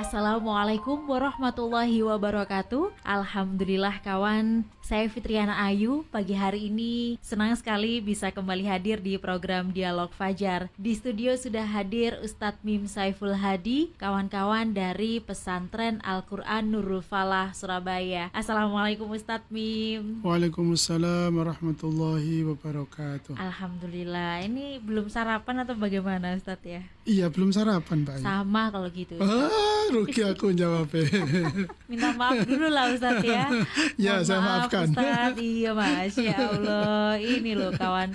Assalamualaikum warahmatullahi wabarakatuh Alhamdulillah kawan saya Fitriana Ayu, pagi hari ini senang sekali bisa kembali hadir di program Dialog Fajar. Di studio sudah hadir Ustadz Mim Saiful Hadi, kawan-kawan dari pesantren Al-Quran Nurul Falah, Surabaya. Assalamualaikum Ustadz Mim. Waalaikumsalam warahmatullahi wabarakatuh. Alhamdulillah, ini belum sarapan atau bagaimana Ustadz ya? Iya, belum sarapan Pak. Sama kalau gitu. Ah, rugi aku jawabnya. Minta maaf dulu lah Ustadz ya. ya, saya maafkan Ustaz, iya masya Allah. Ini loh kawan.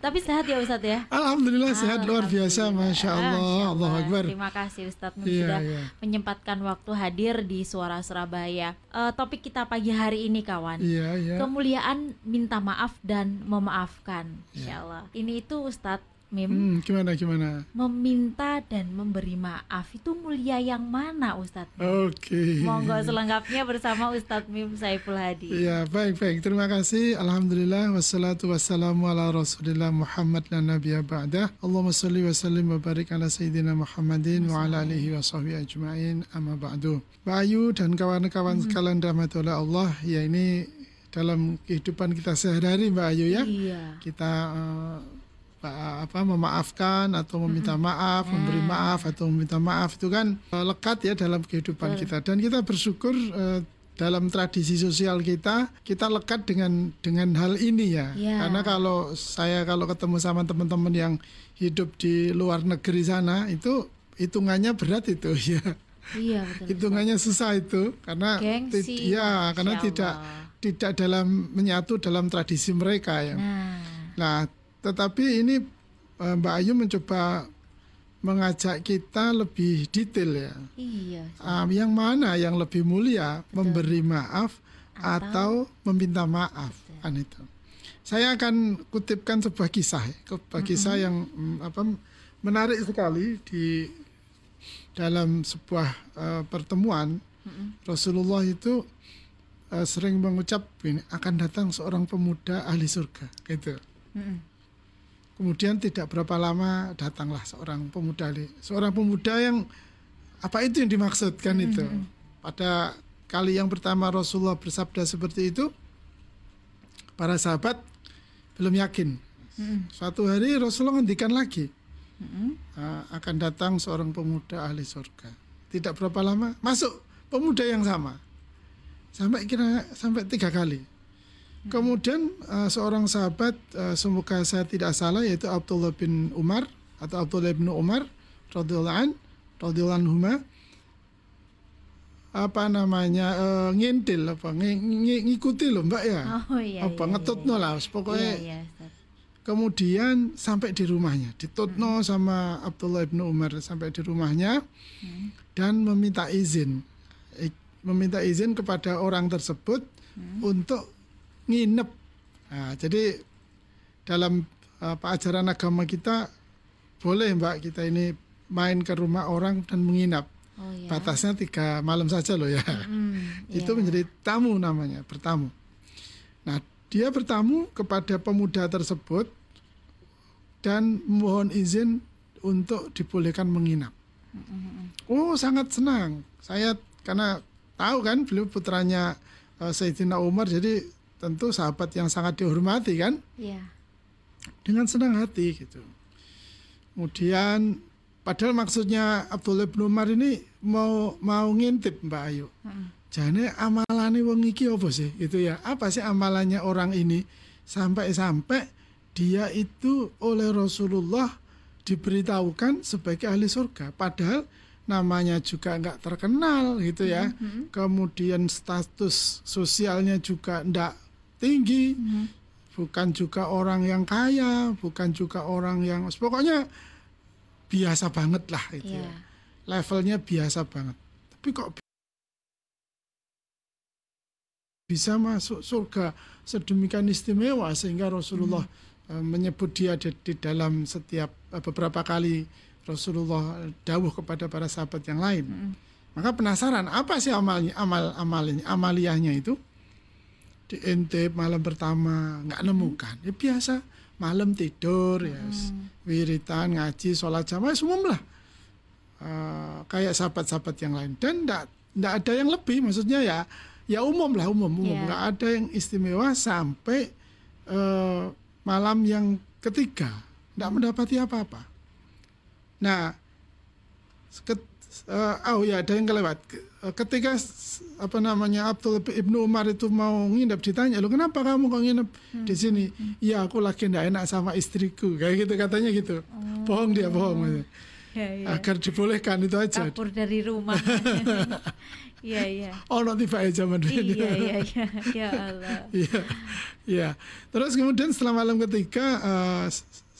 Tapi sehat ya Ustadz ya? Alhamdulillah sehat luar biasa, masya Allah. Allah Akbar. Terima kasih Ustadz iya, sudah iya. menyempatkan waktu hadir di Suara Surabaya. Uh, topik kita pagi hari ini kawan. Iya, iya. Kemuliaan minta maaf dan memaafkan. Insya iya. Allah. Ini itu Ustadz Mim. Hmm, gimana gimana? Meminta dan memberi maaf itu mulia yang mana Ustadz? Oke. Okay. Monggo selengkapnya bersama Ustadz Mim Saiful Hadi. Ya baik baik terima kasih. Alhamdulillah wassalatu wassalamu ala Rasulillah Muhammad dan Nabi ba'dah. Allahumma salli wa sallim wa barik ala Sayyidina Muhammadin wa ala alihi wa sahbihi ajma'in amma ba'du. Bayu dan kawan-kawan hmm. sekalian rahmatullah Allah ya ini dalam kehidupan kita sehari-hari Mbak Ayu ya. Iya. Kita uh, apa memaafkan atau meminta maaf, hmm. memberi maaf atau meminta maaf itu kan uh, lekat ya dalam kehidupan hmm. kita dan kita bersyukur uh, dalam tradisi sosial kita kita lekat dengan dengan hal ini ya. ya. Karena kalau saya kalau ketemu sama teman-teman yang hidup di luar negeri sana itu hitungannya berat itu ya. Iya betul. Hitungannya susah itu karena Gengsi, ya karena tidak tidak dalam menyatu dalam tradisi mereka ya. Nah, nah tetapi ini eh, Mbak Ayu mencoba mengajak kita lebih detail ya. Iya. Um, yang mana yang lebih mulia, Betul. memberi maaf atau, atau meminta maaf Betul. kan itu. Saya akan kutipkan sebuah kisah, sebuah kisah mm -hmm. yang apa menarik sekali di dalam sebuah uh, pertemuan mm -hmm. Rasulullah itu uh, sering mengucap ini akan datang seorang pemuda ahli surga gitu. Mm -hmm. Kemudian tidak berapa lama datanglah seorang pemuda, seorang pemuda yang apa itu yang dimaksudkan mm -hmm. itu. Pada kali yang pertama Rasulullah bersabda seperti itu, para sahabat belum yakin. Mm -hmm. Suatu hari Rasulullah ngendikan lagi, mm -hmm. akan datang seorang pemuda ahli surga. Tidak berapa lama masuk pemuda yang sama, sampai kira sampai tiga kali. Kemudian uh, seorang sahabat uh, semoga saya tidak salah yaitu Abdullah bin Umar atau Abdullah bin Umar radhiyallahu an radhiyallahu anhuma apa namanya uh, ngintil apa ng ng ngikuti loh mbak ya oh, iya, apa iya, ngetutno iya, lah pokoknya iya, iya, kemudian sampai di rumahnya ditutno hmm. sama Abdullah bin Umar sampai di rumahnya hmm. dan meminta izin meminta izin kepada orang tersebut hmm. untuk nginep. Nah, jadi dalam apa ajaran agama kita boleh Mbak kita ini main ke rumah orang dan menginap. Oh, ya. Batasnya tiga malam saja loh ya. Mm, Itu yeah. menjadi tamu namanya, bertamu. Nah, dia bertamu kepada pemuda tersebut dan mohon izin untuk dibolehkan menginap. Mm-hmm. Oh, sangat senang. Saya karena tahu kan beliau putranya uh, Sayyidina Umar jadi tentu sahabat yang sangat dihormati kan? Iya. Dengan senang hati gitu. Kemudian padahal maksudnya Abdullah bin Umar ini mau mau ngintip Mbak Ayu. Hmm. Jane amalane wong iki apa sih? Itu ya. Apa sih amalannya orang ini sampai-sampai dia itu oleh Rasulullah diberitahukan sebagai ahli surga. Padahal namanya juga nggak terkenal gitu ya. Mm -hmm. Kemudian status sosialnya juga ndak tinggi, hmm. bukan juga orang yang kaya, bukan juga orang yang pokoknya biasa banget lah itu yeah. ya. Levelnya biasa banget. Tapi kok bisa masuk surga sedemikian istimewa sehingga Rasulullah hmm. menyebut dia di, di dalam setiap eh, beberapa kali Rasulullah dawuh kepada para sahabat yang lain. Hmm. Maka penasaran apa sih amalnya amal amalnya amaliyahnya itu? Diintip malam pertama nggak nemukan ya biasa malam tidur ya wiritan ngaji sholat jamaah semua lah. Uh, kayak sahabat-sahabat yang lain. Dan nggak ada yang lebih maksudnya ya ya umum lah umum umum. Yeah. nggak ada yang istimewa sampai uh, malam yang ketiga. Nggak mendapati apa-apa. Nah eh, oh ya ada yang kelewat Ke- eh, ketika apa namanya Abdul ibnu Umar itu mau nginep ditanya lo kenapa kamu kok nginep di sini ya aku lagi ndak enak sama istriku kayak gitu katanya gitu bohong dia bohong Ya, ya. agar dibolehkan itu aja Kabur dari rumah. Iya, iya. oh tiba aja zaman dulu Iya, iya, iya. Ya Allah. Iya, iya. Terus kemudian setelah malam ketiga, uh,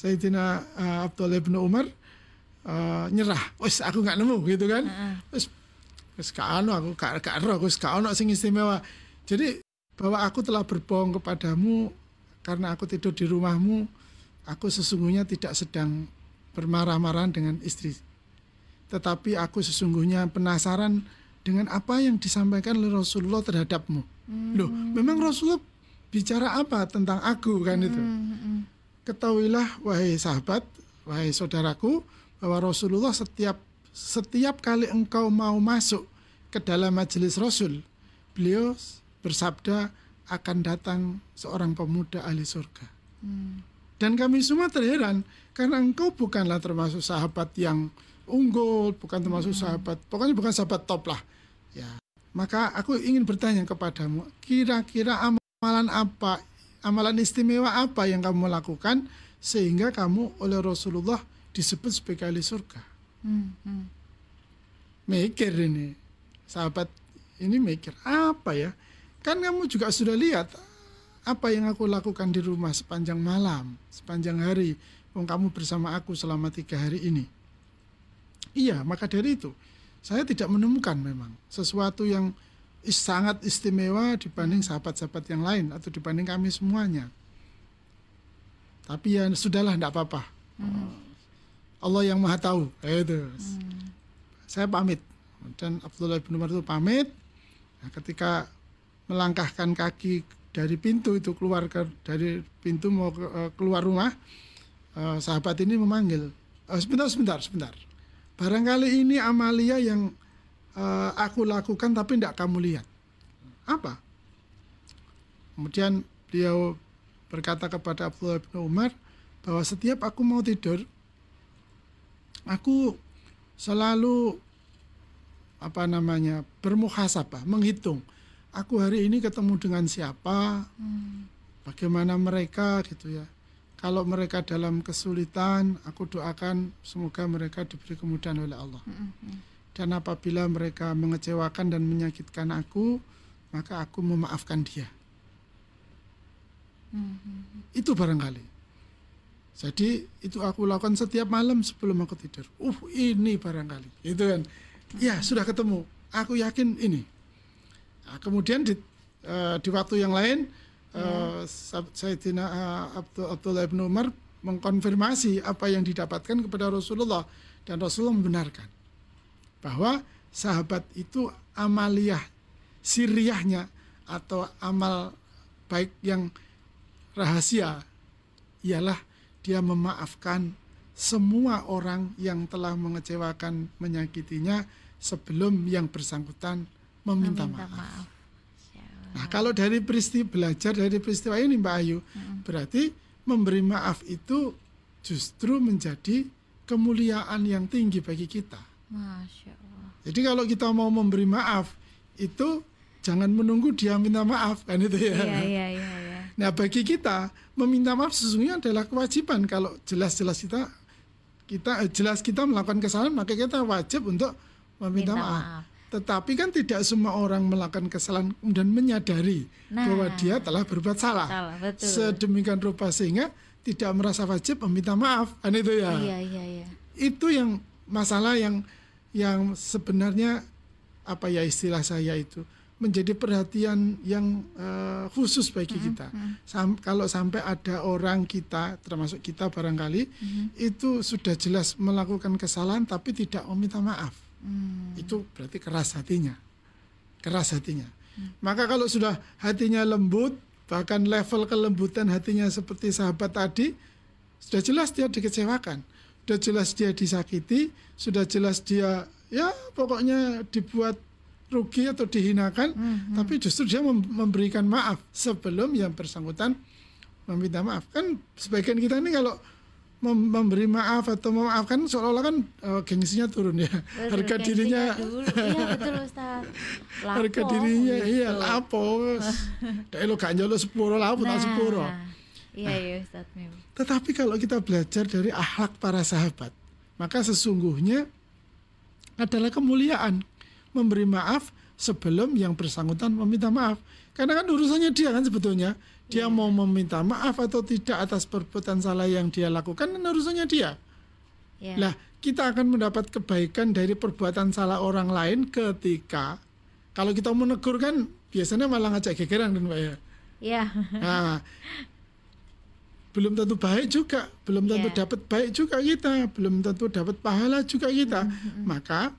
Sayyidina uh, Abdullah bin Umar uh, nyerah. Wes aku nggak nemu gitu kan. Wes wes gak anu aku gak gak ero, aku wes gak ono sing istimewa. Jadi bahwa aku telah berbohong kepadamu karena aku tidur di rumahmu, aku sesungguhnya tidak sedang bermarah-marahan dengan istri. Tetapi aku sesungguhnya penasaran dengan apa yang disampaikan oleh Rasulullah terhadapmu. Loh, memang Rasulullah bicara apa tentang aku kan itu? Hmm, Ketahuilah wahai sahabat, wahai saudaraku, bahwa Rasulullah setiap setiap kali engkau mau masuk ke dalam majelis Rasul, beliau bersabda akan datang seorang pemuda ahli surga. Dan kami semua terheran karena engkau bukanlah termasuk sahabat yang unggul, bukan termasuk sahabat, pokoknya bukan sahabat top lah. Ya. Maka aku ingin bertanya kepadamu, kira-kira amalan apa, amalan istimewa apa yang kamu lakukan sehingga kamu oleh Rasulullah disebut sebagai ahli surga? Hmm, hmm. Mikir ini, sahabat ini mikir apa ya? Kan kamu juga sudah lihat apa yang aku lakukan di rumah sepanjang malam, sepanjang hari. Wong kamu bersama aku selama tiga hari ini. Iya, maka dari itu saya tidak menemukan memang sesuatu yang is- sangat istimewa dibanding sahabat-sahabat yang lain atau dibanding kami semuanya. Tapi ya sudahlah, tidak apa-apa. Allah yang maha tahu. Itu. Saya pamit dan Abdullah bin Umar itu pamit. Nah, ketika melangkahkan kaki dari pintu itu keluar ke dari pintu mau ke- eh, keluar rumah, eh, sahabat ini memanggil, "Eh, sebentar, sebentar, sebentar. Barangkali ini amalia yang eh, aku lakukan tapi tidak kamu lihat. Apa? Kemudian beliau berkata kepada Abdullah bin Umar bahwa setiap aku mau tidur, aku selalu apa namanya bermuhasabah, menghitung. Aku hari ini ketemu dengan siapa, bagaimana mereka gitu ya. Kalau mereka dalam kesulitan, aku doakan semoga mereka diberi kemudahan oleh Allah. Dan apabila mereka mengecewakan dan menyakitkan aku, maka aku memaafkan dia. Itu barangkali. Jadi itu aku lakukan setiap malam sebelum aku tidur. Uh, ini barangkali. Itu kan. Ya, sudah ketemu. Aku yakin ini. Nah, kemudian di, eh, di waktu yang lain, eh, Sab- Sayyidina eh, Abdul, Abdullah bin Umar mengkonfirmasi apa yang didapatkan kepada Rasulullah. Dan Rasulullah membenarkan bahwa sahabat itu amaliyah siriyahnya atau amal baik yang rahasia ialah dia memaafkan semua orang yang telah mengecewakan menyakitinya sebelum yang bersangkutan meminta, Minta maaf. maaf. Ya. Nah, kalau dari peristiwa belajar dari peristiwa ini Mbak Ayu, berarti memberi maaf itu justru menjadi kemuliaan yang tinggi bagi kita. Masya Allah. Jadi kalau kita mau memberi maaf itu jangan menunggu dia minta maaf kan itu ya. Iya, iya, iya, iya. Nah bagi kita meminta maaf sesungguhnya adalah kewajiban kalau jelas-jelas kita kita eh, jelas kita melakukan kesalahan maka kita wajib untuk meminta Minta maaf. maaf. Tetapi kan tidak semua orang melakukan kesalahan kemudian menyadari Nah. bahwa dia telah berbuat salah. Salah, betul. Sedemikian rupa sehingga tidak merasa wajib meminta maaf kan itu ya Iya, iya, iya. itu yang masalah yang yang sebenarnya apa ya istilah saya itu menjadi perhatian yang eh, khusus bagi kita. Sam- kalau sampai ada orang kita termasuk kita barangkali itu sudah jelas melakukan kesalahan tapi tidak meminta maaf. Hmm. Itu berarti keras hatinya. Keras hatinya. Maka kalau sudah hatinya lembut, bahkan level kelembutan hatinya seperti sahabat tadi, sudah jelas dia dikecewakan, sudah jelas dia disakiti, sudah jelas dia ya pokoknya dibuat rugi atau dihinakan, mm-hmm. tapi justru dia memberikan maaf sebelum yang bersangkutan meminta maaf. Kan sebagian kita ini kalau memberi maaf atau memaafkan seolah-olah kan uh, gengsinya turun ya. Betul, harga dirinya iya betul Ustaz. Lapo, harga dirinya gitu. iya lapo dari lo gak nyolo sepuro lapo nah, tak sepuro. iya iya Ustaz tetapi kalau kita belajar dari akhlak para sahabat maka sesungguhnya adalah kemuliaan memberi maaf sebelum yang bersangkutan meminta maaf karena kan urusannya dia kan sebetulnya dia yeah. mau meminta maaf atau tidak atas perbuatan salah yang dia lakukan kan urusannya dia. Yeah. Lah, kita akan mendapat kebaikan dari perbuatan salah orang lain ketika kalau kita menegur kan biasanya malah ngajak gegeran kan Pak ya. Iya. Nah, belum tentu baik juga, belum tentu yeah. dapat baik juga kita, belum tentu dapat pahala juga kita. Mm-hmm. Maka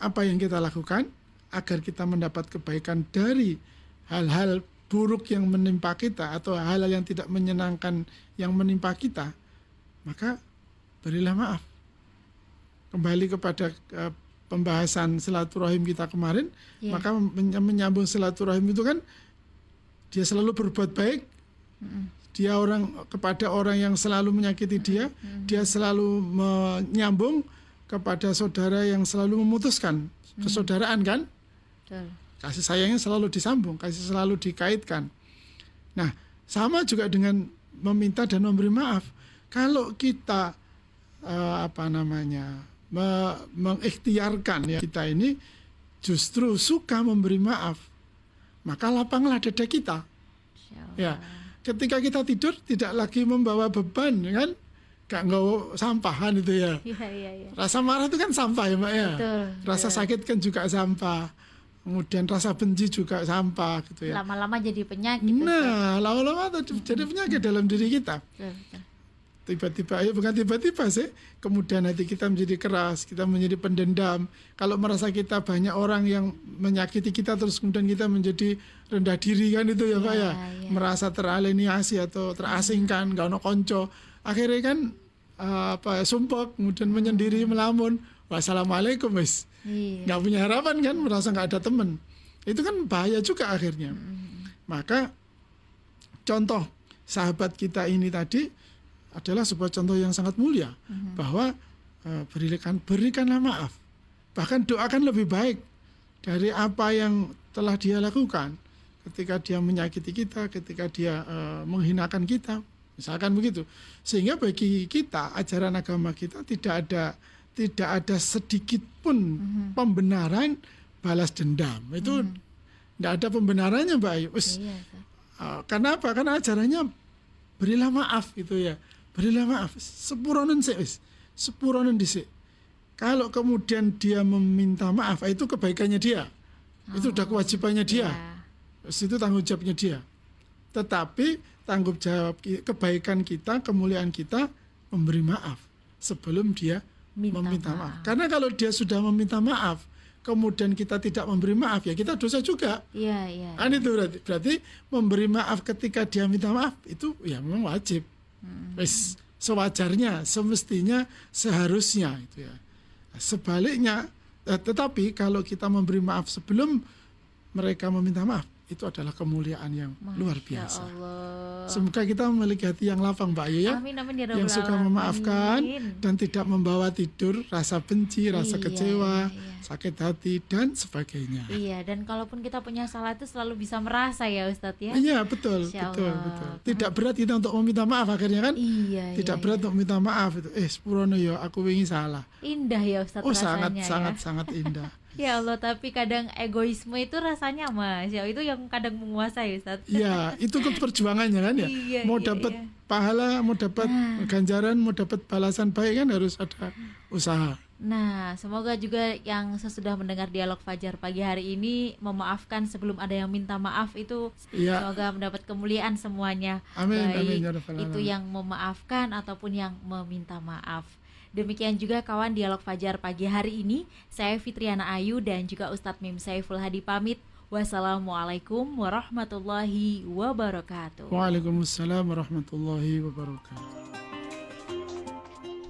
apa yang kita lakukan agar kita mendapat kebaikan dari hal-hal buruk yang menimpa kita atau hal-hal yang tidak menyenangkan yang menimpa kita, maka berilah maaf. Kembali kepada uh, pembahasan silaturahim kita kemarin, yeah. maka menyambung silaturahim itu kan dia selalu berbuat baik, mm dia orang kepada orang yang selalu menyakiti dia, mm dia selalu menyambung kepada saudara yang selalu memutuskan mm persaudaraan kan? Betul. Kasih sayangnya selalu disambung, kasih selalu dikaitkan. Nah, sama juga dengan meminta dan memberi maaf. Kalau kita uh, apa namanya me mengikhtiarkan ya kita ini justru suka memberi maaf, maka lapanglah dada kita. Ya, ketika kita tidur tidak lagi membawa beban, kan? Gak nggak sampahan itu ya. Ya, ya, ya. Rasa marah itu kan sampah ya mbak ya. Betul, Rasa ya. sakit kan juga sampah kemudian rasa benci juga sampah gitu ya. Lama-lama jadi penyakit. Nah, lama-lama jadi penyakit dalam diri kita. Tiba-tiba, ya bukan tiba-tiba sih, kemudian hati kita menjadi keras, kita menjadi pendendam. Kalau merasa kita banyak orang yang menyakiti kita, terus kemudian kita menjadi rendah diri kan itu ya, ya Pak ya, ya. merasa teraliniasi atau terasingkan, gak ono konco. Akhirnya kan uh, apa sumpah, kemudian menyendiri, melamun. Wassalamualaikum, wis iya. nggak punya harapan kan merasa nggak ada teman itu kan bahaya juga akhirnya mm. maka contoh sahabat kita ini tadi adalah sebuah contoh yang sangat mulia mm. bahwa uh, berikan berikanlah maaf bahkan doakan lebih baik dari apa yang telah dia lakukan ketika dia menyakiti kita ketika dia uh, menghinakan kita misalkan begitu sehingga bagi kita ajaran agama kita tidak ada tidak ada sedikit pun mm-hmm. pembenaran balas dendam. Itu tidak mm-hmm. ada pembenarannya Mbak Ayu. Iya, uh, karena apa? Karena ajarannya berilah maaf gitu ya. Berilah maaf. Sepuronen sih wis. Sepuronen dhisik. Kalau kemudian dia meminta maaf, itu kebaikannya dia. Oh, itu udah kewajibannya dia. Yeah. Itu tanggung jawabnya dia. Tetapi tanggung jawab kebaikan kita, kemuliaan kita memberi maaf sebelum dia Minta meminta maaf. maaf. Karena kalau dia sudah meminta maaf, kemudian kita tidak memberi maaf ya kita dosa juga. Iya, iya. Kan itu berarti, berarti memberi maaf ketika dia minta maaf itu ya memang wajib. Hmm. Wis sewajarnya, semestinya, seharusnya itu ya. Sebaliknya, eh, tetapi kalau kita memberi maaf sebelum mereka meminta maaf, itu adalah kemuliaan yang Masya luar biasa. Allah. Semoga kita memiliki hati yang lapang, Mbak Ayu ya. Amin, amin, ya yang suka memaafkan amin. dan tidak membawa tidur rasa benci, rasa iya, kecewa, iya. sakit hati dan sebagainya. Iya, dan kalaupun kita punya salah itu selalu bisa merasa ya, Ustadz ya. Iya, betul, betul, betul. Tidak berat kita untuk meminta maaf akhirnya kan? Iya. Tidak iya, berat iya. untuk meminta maaf itu. Eh, sepurono yo, ya, aku wingi salah. Indah ya Ustadz Oh, sangat, ya. sangat, sangat indah. Ya Allah, tapi kadang egoisme itu rasanya mas, ya itu yang kadang menguasai Ustaz. Iya, itu perjuangannya kan ya. Iya, mau iya, dapat iya. pahala, mau dapat nah. ganjaran, mau dapat balasan baik kan harus ada usaha. Nah, semoga juga yang sesudah mendengar dialog Fajar pagi hari ini memaafkan sebelum ada yang minta maaf itu ya. semoga mendapat kemuliaan semuanya. Amin, Baik amin, ya itu yang memaafkan ataupun yang meminta maaf. Demikian juga kawan dialog Fajar pagi hari ini. Saya Fitriana Ayu dan juga Ustadz Mim Saiful Hadi pamit. Wassalamualaikum warahmatullahi wabarakatuh. Waalaikumsalam warahmatullahi wabarakatuh.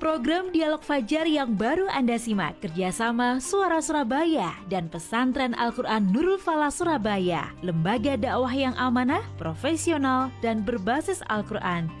Program Dialog Fajar yang baru Anda simak kerjasama Suara Surabaya dan Pesantren Al-Quran Nurul Falah Surabaya, lembaga dakwah yang amanah, profesional, dan berbasis Al-Quran